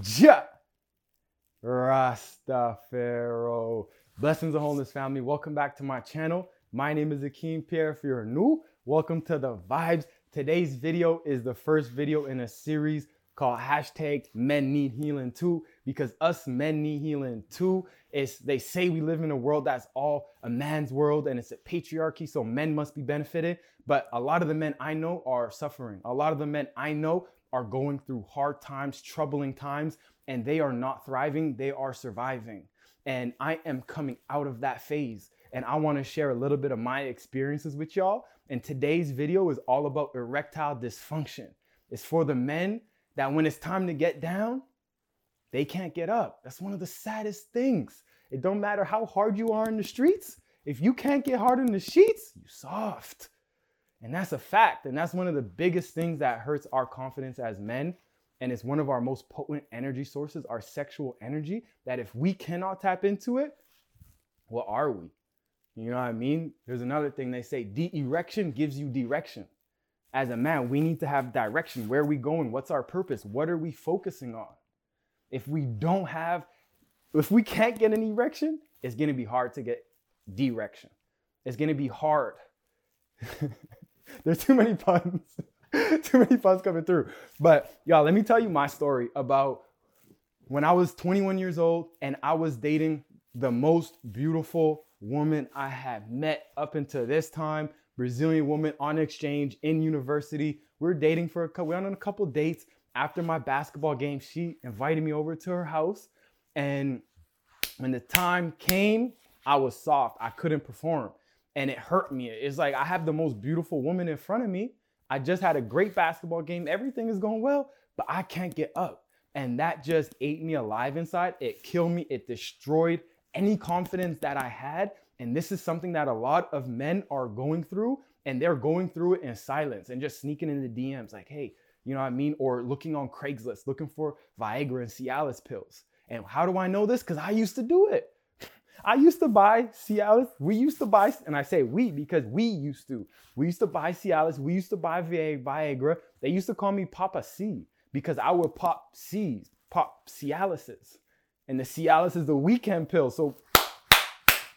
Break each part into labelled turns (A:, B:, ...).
A: Jah Rastafari. Blessings and wholeness, family. Welcome back to my channel. My name is Akeem Pierre. If you're new, welcome to the vibes. Today's video is the first video in a series called hashtag men need healing too because us men need healing too is they say we live in a world that's all a man's world and it's a patriarchy so men must be benefited but a lot of the men i know are suffering a lot of the men i know are going through hard times troubling times and they are not thriving they are surviving and i am coming out of that phase and i want to share a little bit of my experiences with y'all and today's video is all about erectile dysfunction it's for the men that when it's time to get down, they can't get up. That's one of the saddest things. It don't matter how hard you are in the streets. If you can't get hard in the sheets, you soft. And that's a fact. And that's one of the biggest things that hurts our confidence as men. And it's one of our most potent energy sources, our sexual energy, that if we cannot tap into it, what are we? You know what I mean? There's another thing they say, de-erection gives you direction as a man, we need to have direction. Where are we going? What's our purpose? What are we focusing on? If we don't have, if we can't get an erection, it's gonna be hard to get direction. It's gonna be hard. There's too many puns, too many puns coming through. But y'all, let me tell you my story about when I was 21 years old and I was dating the most beautiful woman I had met up until this time. Brazilian woman on exchange in university. We are dating for a couple, we went on a couple dates. After my basketball game, she invited me over to her house. And when the time came, I was soft. I couldn't perform. And it hurt me. It's like I have the most beautiful woman in front of me. I just had a great basketball game. Everything is going well, but I can't get up. And that just ate me alive inside. It killed me. It destroyed any confidence that I had. And this is something that a lot of men are going through, and they're going through it in silence and just sneaking in the DMs like, hey, you know what I mean? Or looking on Craigslist, looking for Viagra and Cialis pills. And how do I know this? Because I used to do it. I used to buy Cialis. We used to buy, and I say we because we used to. We used to buy Cialis. We used to buy Viagra. They used to call me Papa C because I would pop C's, pop Cialises. And the Cialis is the weekend pill. So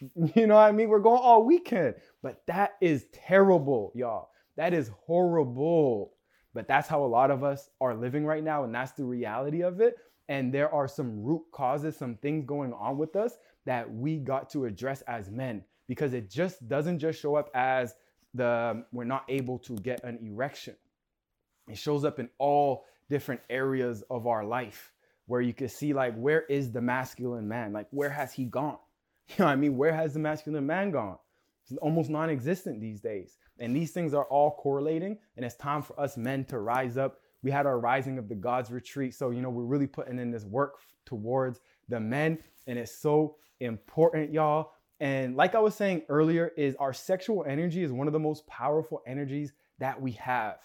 A: You know what I mean? We're going all weekend. But that is terrible, y'all. That is horrible. But that's how a lot of us are living right now. And that's the reality of it. And there are some root causes, some things going on with us that we got to address as men because it just doesn't just show up as the we're not able to get an erection. It shows up in all different areas of our life where you can see like where is the masculine man? Like where has he gone? You know what I mean? Where has the masculine man gone? It's almost non existent these days. And these things are all correlating, and it's time for us men to rise up. We had our Rising of the Gods retreat. So, you know, we're really putting in this work towards the men, and it's so important, y'all. And like I was saying earlier, is our sexual energy is one of the most powerful energies that we have.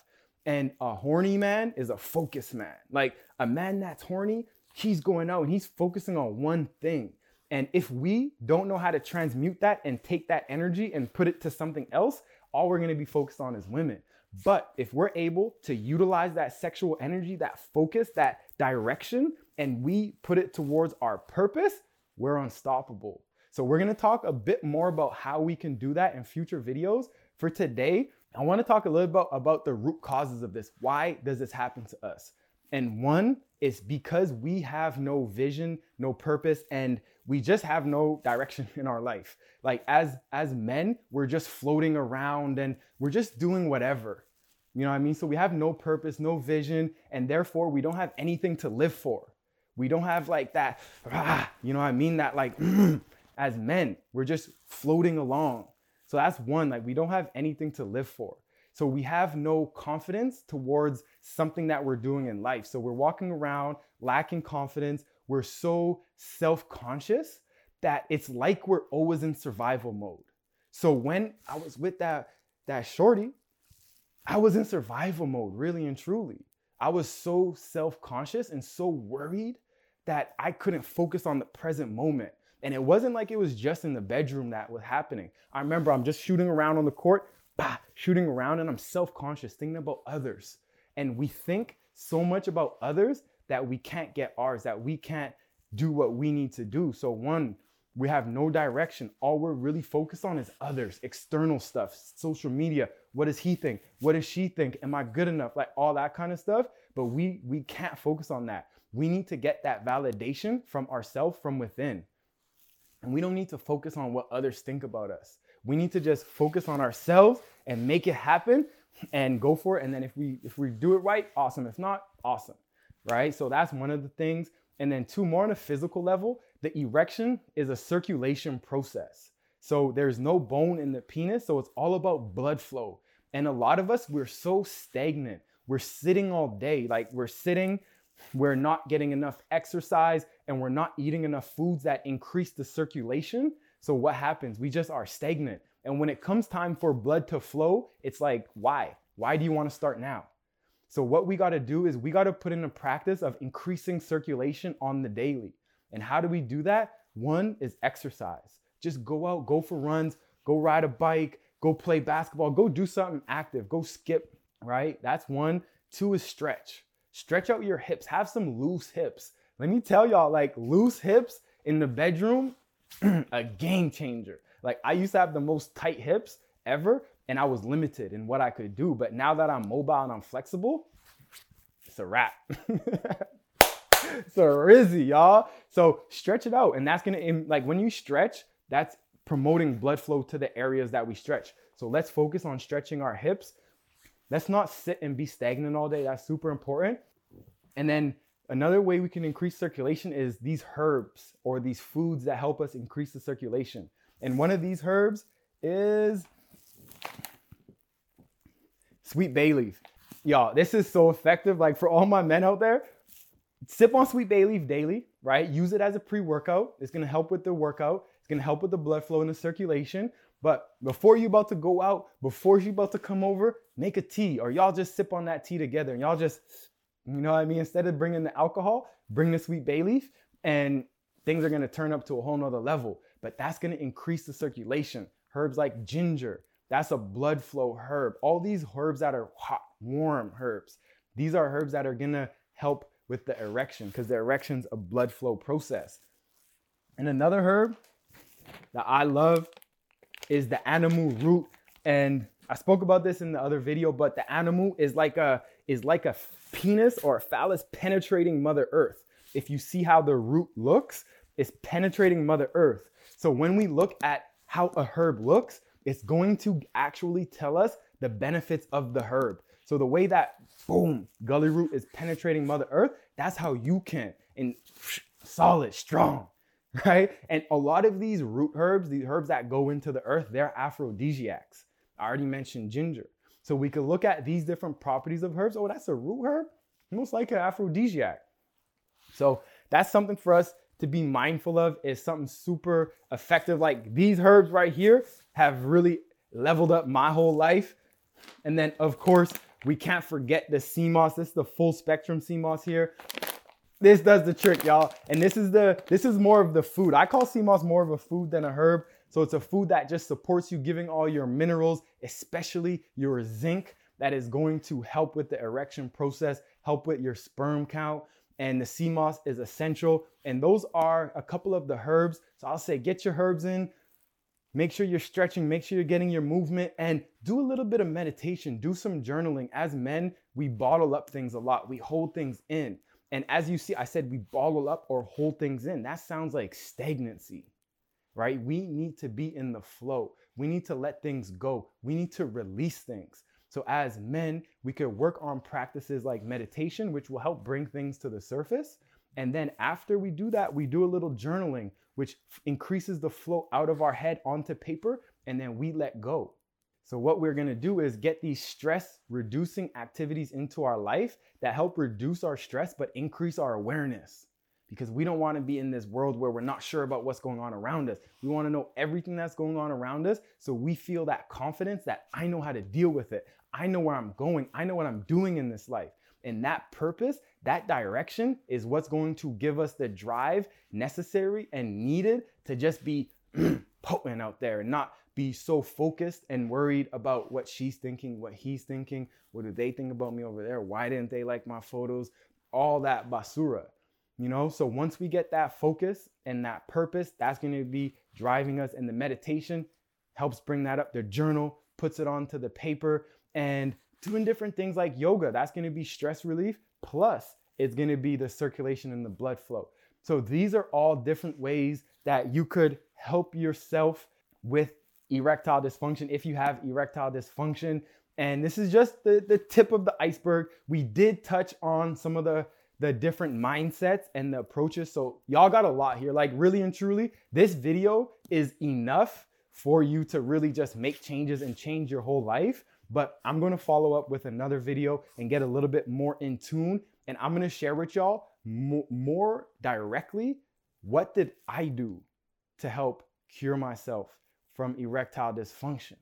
A: And a horny man is a focused man. Like a man that's horny, he's going out and he's focusing on one thing. And if we don't know how to transmute that and take that energy and put it to something else, all we're gonna be focused on is women. But if we're able to utilize that sexual energy, that focus, that direction, and we put it towards our purpose, we're unstoppable. So we're gonna talk a bit more about how we can do that in future videos. For today, I wanna talk a little bit about, about the root causes of this. Why does this happen to us? And one is because we have no vision, no purpose, and we just have no direction in our life. Like as as men, we're just floating around and we're just doing whatever. You know what I mean? So we have no purpose, no vision, and therefore we don't have anything to live for. We don't have like that, ah, you know I mean? That like as men, we're just floating along. So that's one, like we don't have anything to live for. So we have no confidence towards something that we're doing in life. So we're walking around lacking confidence. We're so self conscious that it's like we're always in survival mode. So when I was with that, that shorty, I was in survival mode, really and truly. I was so self conscious and so worried that I couldn't focus on the present moment. And it wasn't like it was just in the bedroom that was happening. I remember I'm just shooting around on the court bah, shooting around and I'm self conscious, thinking about others. And we think so much about others that we can't get ours, that we can't do what we need to do. So, one, we have no direction. All we're really focused on is others, external stuff, social media. What does he think? What does she think? Am I good enough? Like all that kind of stuff. But we we can't focus on that. We need to get that validation from ourselves from within. And we don't need to focus on what others think about us. We need to just focus on ourselves and make it happen and go for it. And then if we if we do it right, awesome. If not, awesome. Right? So that's one of the things. And then two more on a physical level, the erection is a circulation process. So there's no bone in the penis, so it's all about blood flow. And a lot of us, we're so stagnant. We're sitting all day, like we're sitting, we're not getting enough exercise, and we're not eating enough foods that increase the circulation. So what happens? We just are stagnant. And when it comes time for blood to flow, it's like, why? Why do you want to start now? So what we got to do is we got to put in a practice of increasing circulation on the daily. And how do we do that? One is exercise. Just go out, go for runs, go ride a bike, go play basketball, go do something active, go skip, right? That's one. Two is stretch. Stretch out your hips, have some loose hips. Let me tell y'all, like loose hips in the bedroom, a game changer. Like I used to have the most tight hips ever, and I was limited in what I could do. But now that I'm mobile and I'm flexible, it's a wrap. a rizzy, y'all. So stretch it out. And that's gonna, like when you stretch, that's promoting blood flow to the areas that we stretch. So let's focus on stretching our hips. Let's not sit and be stagnant all day. That's super important. And then another way we can increase circulation is these herbs or these foods that help us increase the circulation. And one of these herbs is sweet bay leaf. Y'all, this is so effective. Like for all my men out there, sip on sweet bay leaf daily, right? Use it as a pre workout. It's gonna help with the workout, it's gonna help with the blood flow and the circulation. But before you about to go out, before you about to come over, make a tea or y'all just sip on that tea together and y'all just, you know what I mean? Instead of bringing the alcohol, bring the sweet bay leaf and things are gonna turn up to a whole nother level. But that's gonna increase the circulation. Herbs like ginger, that's a blood flow herb. All these herbs that are hot, warm herbs, these are herbs that are gonna help with the erection because the erection's a blood flow process. And another herb that I love is the anamu root. And I spoke about this in the other video, but the anamu is like a is like a penis or a phallus penetrating Mother Earth. If you see how the root looks, it's penetrating Mother Earth. So when we look at how a herb looks, it's going to actually tell us the benefits of the herb. So the way that boom, gully root is penetrating Mother Earth, that's how you can and solid, strong, right? And a lot of these root herbs, these herbs that go into the earth, they're aphrodisiacs. I already mentioned ginger. So we could look at these different properties of herbs. Oh, that's a root herb? Most like an aphrodisiac. So that's something for us to be mindful of is something super effective. Like these herbs right here have really leveled up my whole life. And then, of course, we can't forget the sea moss. This is the full spectrum sea moss here. This does the trick, y'all. And this is the this is more of the food. I call sea moss more of a food than a herb. So it's a food that just supports you, giving all your minerals, especially your zinc, that is going to help with the erection process, help with your sperm count. And the sea moss is essential. And those are a couple of the herbs. So I'll say get your herbs in, Make sure you're stretching, make sure you're getting your movement, and do a little bit of meditation, do some journaling. As men, we bottle up things a lot, we hold things in. And as you see, I said we bottle up or hold things in. That sounds like stagnancy, right? We need to be in the flow. We need to let things go. We need to release things. So, as men, we could work on practices like meditation, which will help bring things to the surface. And then after we do that, we do a little journaling which increases the flow out of our head onto paper, and then we let go. So, what we're gonna do is get these stress reducing activities into our life that help reduce our stress but increase our awareness. Because we don't wanna be in this world where we're not sure about what's going on around us. We wanna know everything that's going on around us so we feel that confidence that I know how to deal with it. I know where I'm going. I know what I'm doing in this life. And that purpose, that direction is what's going to give us the drive necessary and needed to just be potent out there and not be so focused and worried about what she's thinking, what he's thinking, what do they think about me over there? Why didn't they like my photos? all that basura. You know, so once we get that focus and that purpose, that's going to be driving us. And the meditation helps bring that up. The journal puts it onto the paper and doing different things like yoga. That's to be stress relief. Plus, it's to be the circulation and the blood flow. So these are all different ways that you could help yourself with erectile dysfunction if you have erectile dysfunction. And this is just the, the tip of the iceberg. We did touch on some of the the different mindsets and the approaches. So y'all got a lot here. Like really and truly, this video is enough for you to really just make changes and change your whole life. But I'm gonna follow up with another video and get a little bit more in tune. And I'm gonna share with y'all more, directly what did I do to help cure myself from erectile dysfunction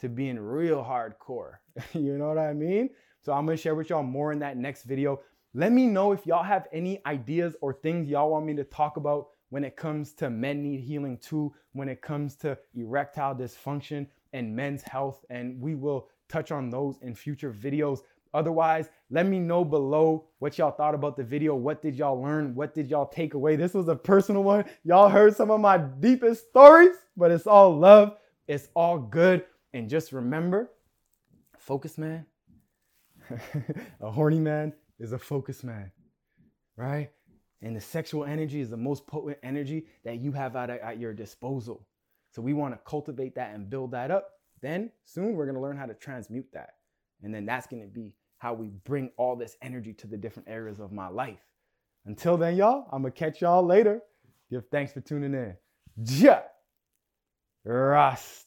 A: to being real hardcore. you know what I mean? So I'm gonna share with y'all more in that next video. Let me know if y'all have any ideas or things y'all want me to talk about when it comes to men need healing too, when it comes to erectile dysfunction and men's health. And we will touch on those in future videos. Otherwise, let me know below what y'all thought about the video. What did y'all learn? What did y'all take away? This was a personal one. Y'all heard some of my deepest stories, but it's all love. It's all good. And just remember, focus man, a horny man is a focused man, right? And the sexual energy is the most potent energy that you have at, at your disposal. So we want to cultivate that and build that up. Then soon we're going to learn how to transmute that. And then that's going to be how we bring all this energy to the different areas of my life. Until then, y'all, I'm going to catch y'all later. Give thanks for tuning in. Jah! Rastafari.